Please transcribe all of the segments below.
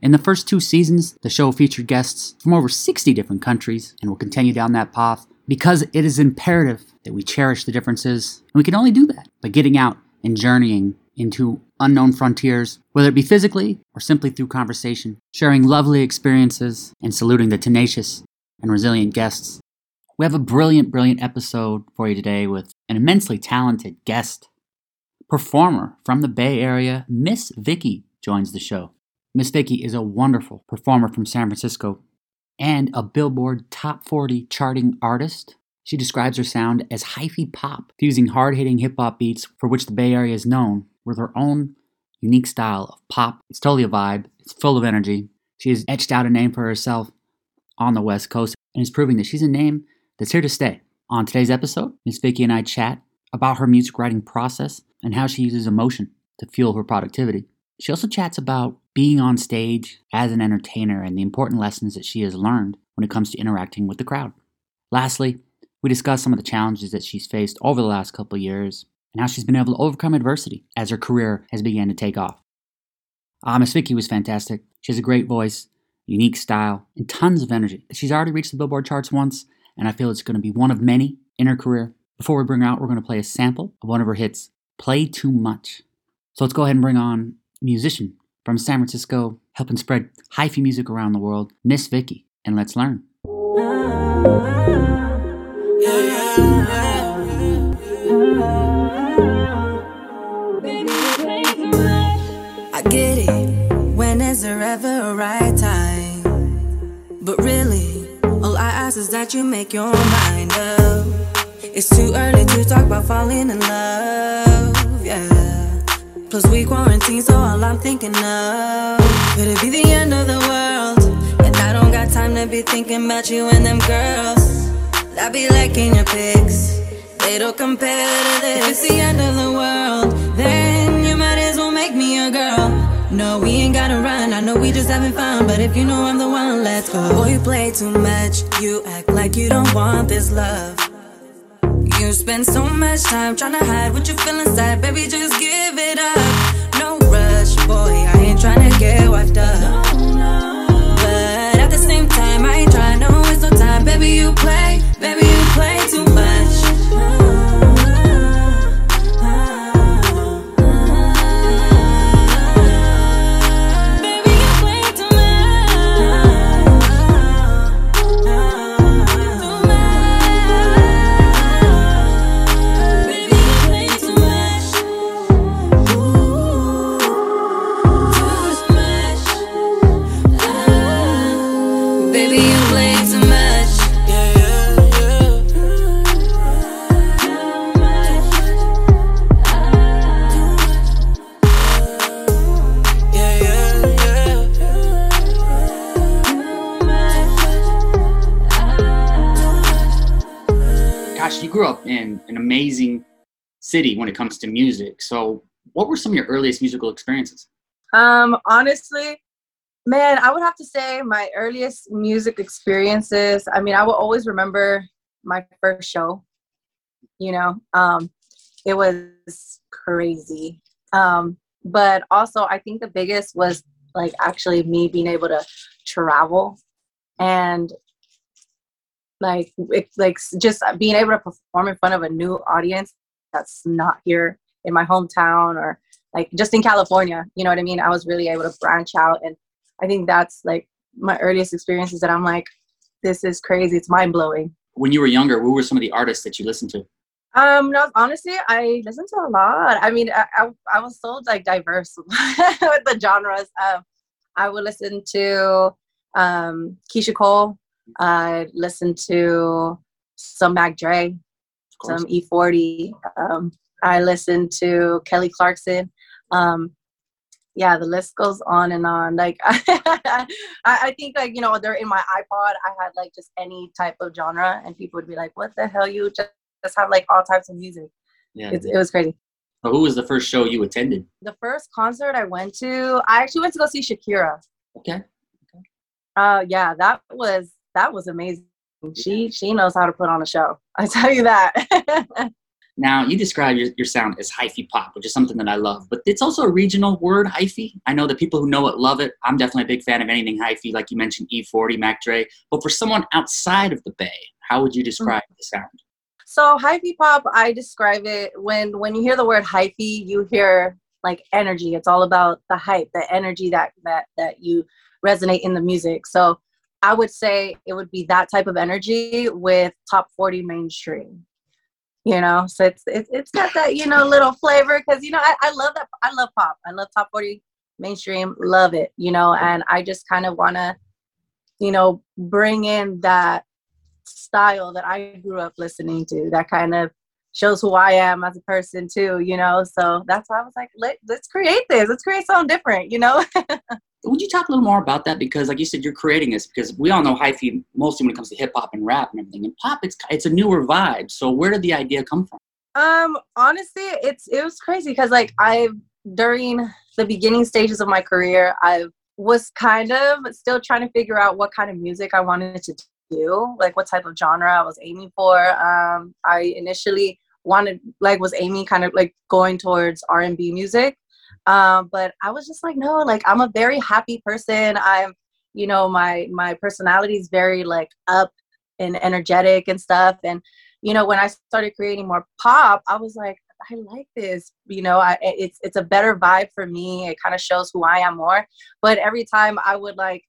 In the first two seasons, the show featured guests from over 60 different countries and will continue down that path because it is imperative that we cherish the differences. And we can only do that by getting out and journeying into unknown frontiers, whether it be physically or simply through conversation, sharing lovely experiences and saluting the tenacious and resilient guests. We have a brilliant, brilliant episode for you today with an immensely talented guest performer from the Bay Area, Miss Vicky, joins the show. Miss Vicky is a wonderful performer from San Francisco and a Billboard Top 40 charting artist. She describes her sound as hyphy pop, fusing hard hitting hip hop beats for which the Bay Area is known with her own unique style of pop. It's totally a vibe, it's full of energy. She has etched out a name for herself on the West Coast and is proving that she's a name that's here to stay. On today's episode, Miss Vicky and I chat about her music writing process and how she uses emotion to fuel her productivity. She also chats about being on stage as an entertainer and the important lessons that she has learned when it comes to interacting with the crowd. Lastly, we discuss some of the challenges that she's faced over the last couple years and how she's been able to overcome adversity as her career has begun to take off. Uh, Miss Vicky was fantastic. She has a great voice, unique style, and tons of energy. She's already reached the Billboard charts once, and I feel it's going to be one of many in her career. Before we bring her out, we're going to play a sample of one of her hits, Play Too Much. So let's go ahead and bring on musician from San Francisco, helping spread hyphy music around the world, Miss Vicky, and let's learn. I get it. When is there ever a right time? But really, all I ask is that you make your mind up. It's too early to talk about falling in love, yeah. Plus we quarantine, so all I'm thinking of could it be the end of the world? And I don't got time to be thinking about you and them girls. I be liking your pics. They don't compare to this. If it's the end of the world, then you might as well make me a girl. No, we ain't gotta run. I know we just having fun, but if you know I'm the one, let's go. Boy, you play too much. You act like you don't want this love. You spend so much time trying to hide what you feel inside. Baby, just give it up. No rush, boy. I ain't trying to get wiped up. But at the same time, I ain't trying to waste no time. Baby, you play, baby, you play too an amazing city when it comes to music. So, what were some of your earliest musical experiences? Um, honestly, man, I would have to say my earliest music experiences. I mean, I will always remember my first show. You know, um, it was crazy. Um, but also, I think the biggest was like actually me being able to travel and like it, like just being able to perform in front of a new audience that's not here in my hometown or like just in California. You know what I mean? I was really able to branch out, and I think that's like my earliest experiences that I'm like, this is crazy. It's mind blowing. When you were younger, who were some of the artists that you listened to? Um, no, honestly, I listened to a lot. I mean, I, I, I was so like diverse with the genres. Um, I would listen to um, Keyshia Cole. I listened to some Mac Dre, some E40. Um, I listened to Kelly Clarkson. Um, yeah, the list goes on and on. Like I, I think like you know they're in my iPod. I had like just any type of genre, and people would be like, "What the hell? You just, just have like all types of music." Yeah, it, it was crazy. Who was the first show you attended? The first concert I went to, I actually went to go see Shakira. Okay. okay. Uh, yeah, that was that was amazing. She she knows how to put on a show. I tell you that. Now, you describe your, your sound as hyphy pop, which is something that I love, but it's also a regional word, hyphy. I know that people who know it love it. I'm definitely a big fan of anything hyphy, like you mentioned, E40, Mac Dre. But for someone outside of the Bay, how would you describe mm-hmm. the sound? So hyphy pop, I describe it when when you hear the word hyphy, you hear like energy. It's all about the hype, the energy that that that you resonate in the music. So I would say it would be that type of energy with top 40 mainstream. You know so it's it's, it's got that you know little flavor because you know I, I love that i love pop. I love top 40 mainstream love it you know and i just kind of want to you know bring in that style that i grew up listening to that kind of shows who i am as a person too you know so that's why i was like Let, let's create this. Let's create something different you know would you talk a little more about that? Because, like you said, you're creating this because we all know hyphy mostly when it comes to hip hop and rap and everything. And pop, it's it's a newer vibe. So where did the idea come from? Um, honestly, it's it was crazy because like I during the beginning stages of my career, I was kind of still trying to figure out what kind of music I wanted to do, like what type of genre I was aiming for. Um, I initially wanted like was aiming kind of like going towards R and B music um, but I was just like, no, like I'm a very happy person. I'm, you know, my my personality is very like up and energetic and stuff. And you know, when I started creating more pop, I was like, I like this. You know, I it's it's a better vibe for me. It kind of shows who I am more. But every time I would like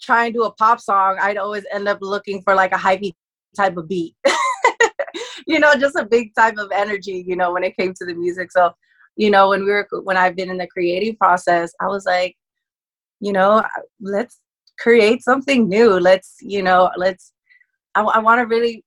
try and do a pop song, I'd always end up looking for like a hyphy type of beat. you know, just a big type of energy, you know, when it came to the music. So you know when we were when i've been in the creative process i was like you know let's create something new. Let's you know let's i, I want to really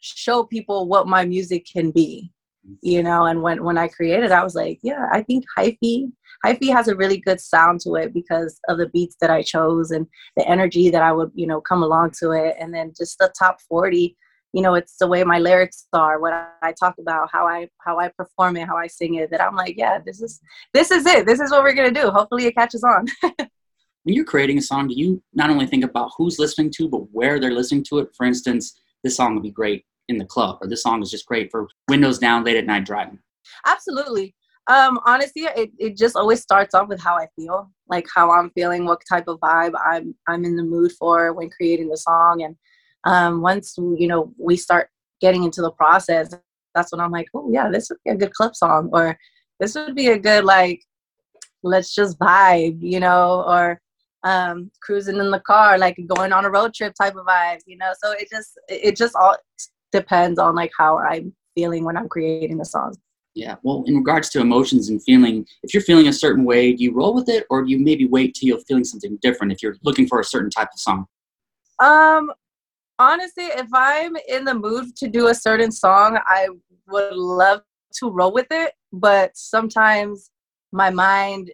show people what my music can be you know and when when i created i was like yeah i think hyphy hyphy has a really good sound to it because of the beats that i chose and the energy that i would you know come along to it. And then just the top 40 you know it's the way my lyrics are what i talk about how i how i perform it how i sing it that i'm like yeah this is this is it. This is what we're going to do. Hopefully it catches on. When you're creating a song do you not only think about who's listening to but where they're listening to it? For instance this song would be great in the club or this song is just great for windows down late at night driving. Absolutely. Um honestly it, it just always starts off with how i feel like how i'm feeling what type of vibe i'm i'm in the mood for when creating the song and um, once you know we start getting into the process, that's when I'm like, oh yeah, this would be a good club song, or this would be a good like, let's just vibe, you know, or um, cruising in the car, like going on a road trip type of vibe, you know. So it just it just all depends on like how I'm feeling when I'm creating the song. Yeah. Well, in regards to emotions and feeling, if you're feeling a certain way, do you roll with it, or do you maybe wait till you're feeling something different if you're looking for a certain type of song? Um, honestly, if I'm in the mood to do a certain song, I would love to roll with it. But sometimes my mind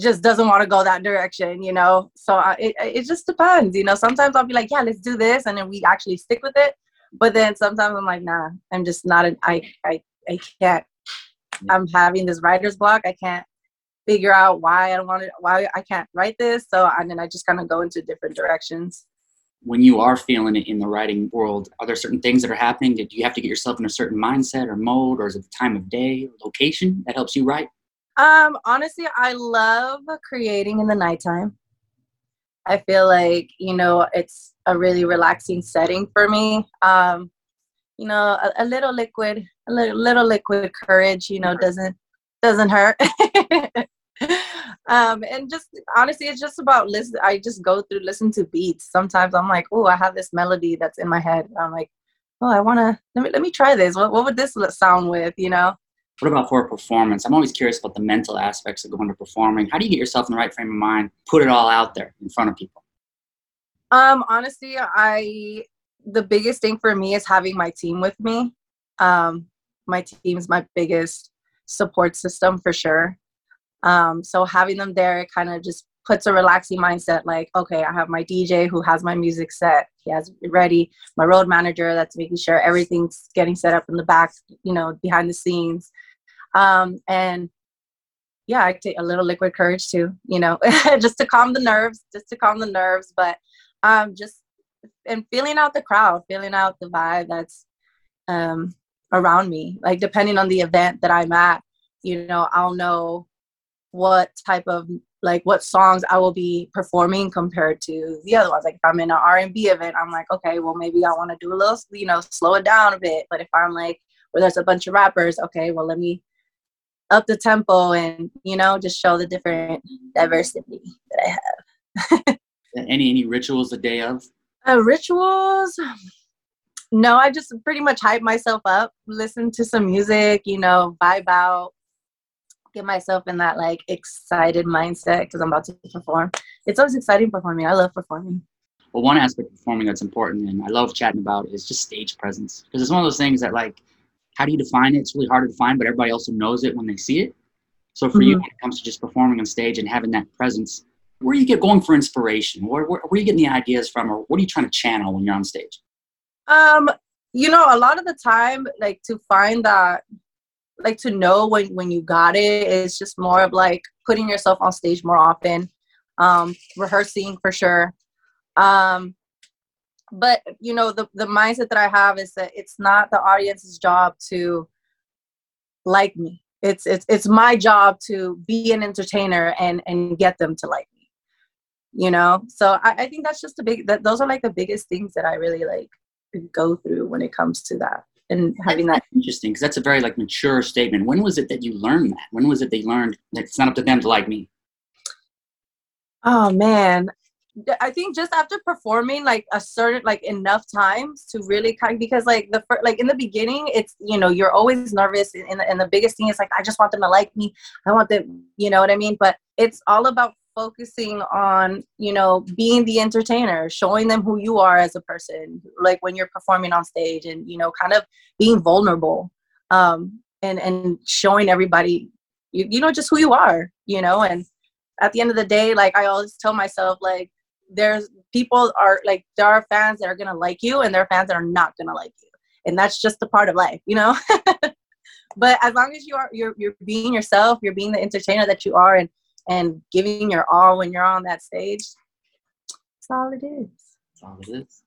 just doesn't want to go that direction, you know? So I, it, it just depends, you know? Sometimes I'll be like, yeah, let's do this. And then we actually stick with it. But then sometimes I'm like, nah, I'm just not, an, I, I, I can't. I'm having this writer's block. I can't figure out why I don't want to, why I can't write this. So, and then I just kind of go into different directions when you are feeling it in the writing world, are there certain things that are happening? Do you have to get yourself in a certain mindset or mode, or is it the time of day or location that helps you write? Um, honestly, I love creating in the nighttime. I feel like you know it's a really relaxing setting for me. Um, you know, a, a little liquid, a little, little liquid courage, you know, doesn't doesn't hurt. um, and just honestly, it's just about listen. I just go through listen to beats. Sometimes I'm like, oh, I have this melody that's in my head. I'm like, oh, I want to let me let me try this. What what would this sound with? You know. What about for a performance? I'm always curious about the mental aspects of going to performing. How do you get yourself in the right frame of mind? Put it all out there in front of people. Um, honestly, I the biggest thing for me is having my team with me. Um, my team's my biggest support system for sure Um, so having them there, kind of just puts a relaxing mindset like, okay, I have my DJ who has my music set, he has it ready, my road manager that's making sure everything's getting set up in the back, you know, behind the scenes. Um, and yeah, I take a little liquid courage too, you know, just to calm the nerves, just to calm the nerves. But um, just and feeling out the crowd, feeling out the vibe that's um, around me. Like depending on the event that I'm at, you know, I'll know what type of like what songs I will be performing compared to the other ones. Like if I'm in an R&B event, I'm like, okay, well maybe I want to do a little, you know, slow it down a bit. But if I'm like where there's a bunch of rappers, okay, well let me up the tempo and you know just show the different diversity that I have. any any rituals a day of? Uh, rituals? No, I just pretty much hype myself up, listen to some music, you know, vibe out, get myself in that like excited mindset because I'm about to perform. It's always exciting performing. I love performing. Well, one aspect of performing that's important and I love chatting about is just stage presence because it's one of those things that like, how do you define it? It's really hard to define, but everybody also knows it when they see it. So for mm-hmm. you, when it comes to just performing on stage and having that presence, where do you get going for inspiration? Where, where, where are you getting the ideas from, or what are you trying to channel when you're on stage? Um, you know, a lot of the time, like to find that, like to know when when you got it is just more of like putting yourself on stage more often, um, rehearsing for sure. Um, but you know, the the mindset that I have is that it's not the audience's job to like me. It's it's it's my job to be an entertainer and and get them to like me you know so I, I think that's just a big that those are like the biggest things that i really like go through when it comes to that and having that interesting because that's a very like mature statement. When was it that you learned that? When was it they learned that it's not up to them to like me? Oh man. I think just after performing like a certain like enough times to really kind because like the first like in the beginning it's you know you're always nervous and, and the biggest thing is like i just want them to like me. I want them you know what i mean? But it's all about focusing on you know being the entertainer showing them who you are as a person like when you're performing on stage and you know kind of being vulnerable um and and showing everybody you, you know just who you are you know and at the end of the day like i always tell myself like there's people are like there are fans that are gonna like you and there are fans that are not gonna like you and that's just a part of life you know? But as long as you are you're, you're being yourself you're being the entertainer that you are and and giving your all when you're on that stage. That's all it is. That's all it is.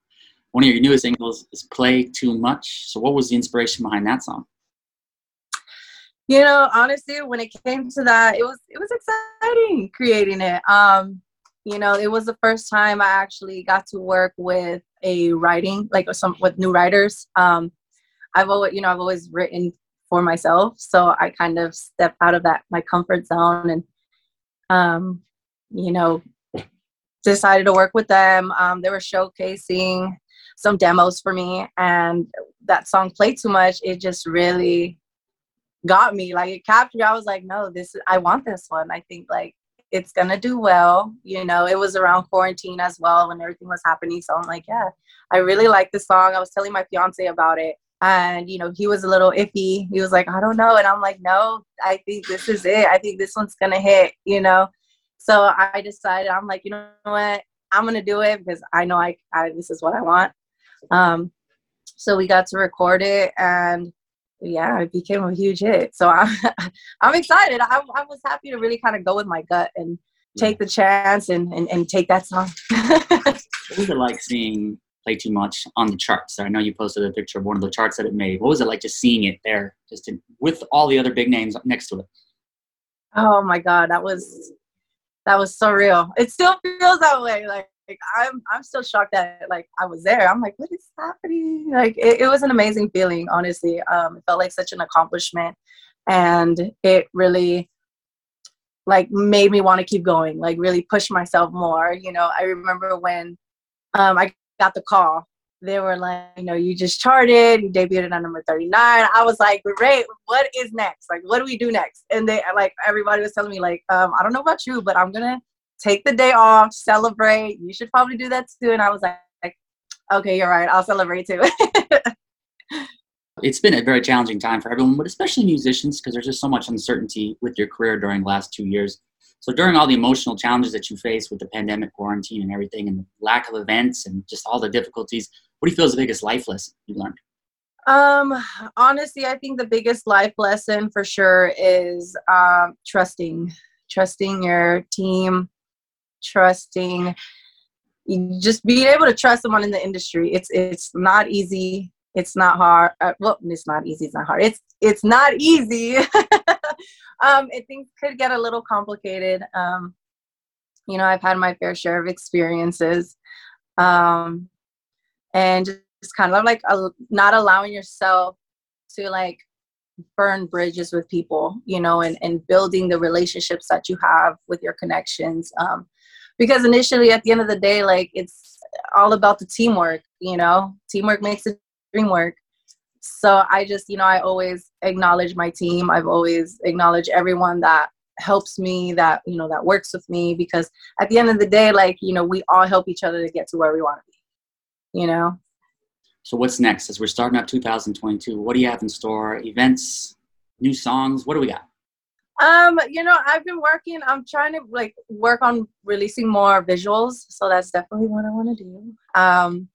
One of your newest singles is "Play Too Much." So, what was the inspiration behind that song? You know, honestly, when it came to that, it was it was exciting creating it. Um, you know, it was the first time I actually got to work with a writing like some with new writers. Um, I've always, you know, I've always written for myself, so I kind of step out of that my comfort zone and um, you know, decided to work with them. Um, they were showcasing some demos for me, and that song played too much. It just really got me. Like it captured. I was like, no, this I want this one. I think like it's gonna do well. You know, it was around quarantine as well when everything was happening. So I'm like, yeah, I really like the song. I was telling my fiance about it and you know he was a little iffy. He was like i don't know. And i'm like no i think this is it. I think this one's gonna hit you know? So i decided i'm like you know what? I'm gonna do it because i know i, I this is what i want. Um so we got to record it and yeah it became a huge hit. So i'm i'm excited. I, I was happy to really kind of go with my gut and take the chance and and, and take that song. What was it like seeing play too much on the charts. I know you posted a picture of one of the charts that it made. What was it like just seeing it there, just with all the other big names next to it? Oh my god, that was that was so real. It still feels that way. Like, like I'm I'm still shocked that like I was there. I'm like, what is happening? Like it, it was an amazing feeling, honestly. Um, it felt like such an accomplishment, and it really like made me want to keep going. Like really push myself more. You know, I remember when um, I got the call. They were like, you know, you just charted, you debuted at number 39. I was like, great, what is next? Like, what do we do next? And they, like, everybody was telling me, like, um, I don't know about you, but I'm going to take the day off, celebrate. You should probably do that too. And I was like, okay, you're right. I'll celebrate too. It's been a very challenging time for everyone, but especially musicians, because there's just so much uncertainty with your career during the last two years. So during all the emotional challenges that you face with the pandemic, quarantine, and everything, and the lack of events, and just all the difficulties, what do you feel is the biggest life lesson you learned? Um, honestly, I think the biggest life lesson for sure is um, trusting, trusting your team, trusting, just being able to trust someone in the industry. It's it's not easy. It's not hard. Uh, well, it's not easy. It's not hard. It's it's not easy. um, I think could get a little complicated. Um, you know, I've had my fair share of experiences, um, and just kind of like not allowing yourself to like burn bridges with people, you know, and and building the relationships that you have with your connections. Um, because initially, at the end of the day, like it's all about the teamwork. You know, teamwork makes the dream work so i just you know i always acknowledge my team. I've always acknowledged everyone that helps me that you know that works with me because at the end of the day like you know we all help each other to get to where we want to be you know? So what's next? As we're starting out 2022 what do you have in store? Events? New songs? What do we got? Um you know i've been working i'm trying to like work on releasing more visuals so that's definitely what i want to do. Um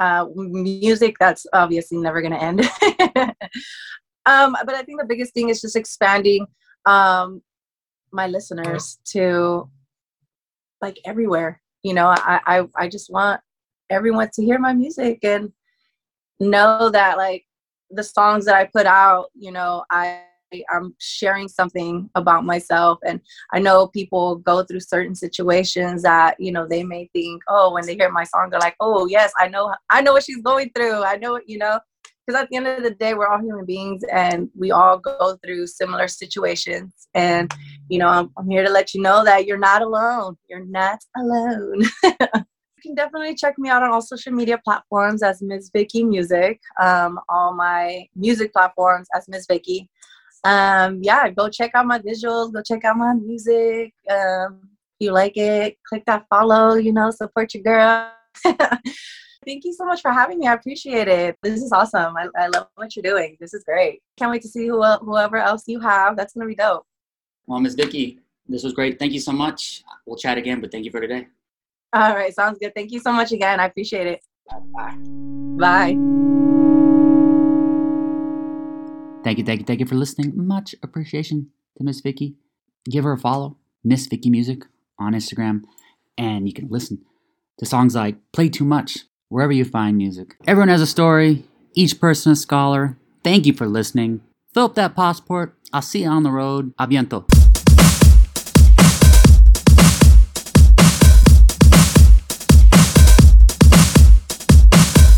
uh, music that's obviously never going to end. um, but I think the biggest thing is just expanding um, my listeners to like everywhere. You know, I, I I just want everyone to hear my music and know that like the songs that I put out, you know, I I'm sharing something about myself. And I know people go through certain situations that, you know, they may think, oh, when they hear my song, they're like, oh, yes, I know, I know what she's going through. I know, you know, because at the end of the day, we're all human beings and we all go through similar situations. And, you know, I'm, I'm here to let you know that you're not alone. You're not alone. you can definitely check me out on all social media platforms as Ms. Vicky Music. Um, all my music platforms as Ms. Vicky um, yeah, go check out my visuals, go check out my music. Um, if you like it, click that follow, you know, support your girl. Thank you so much for having me. I appreciate it. This is awesome. I, I love what you're doing. This is great. Can't wait to see who, whoever else you have. That's going to be dope. Well, Ms. Vicky, this was great. Thank you so much. We'll chat again, but thank you for today. All right. Sounds good. Thank you so much again. I appreciate it. Bye. Bye. Thank you, thank you, thank you for listening. Much appreciation to Miss Vicky. Give her a follow, Miss Vicky Music on Instagram, and you can listen to songs like Play Too Much wherever you find music. Everyone has a story, each person a scholar. Thank you for listening. Fill up that passport. I'll see you on the road. Aviento.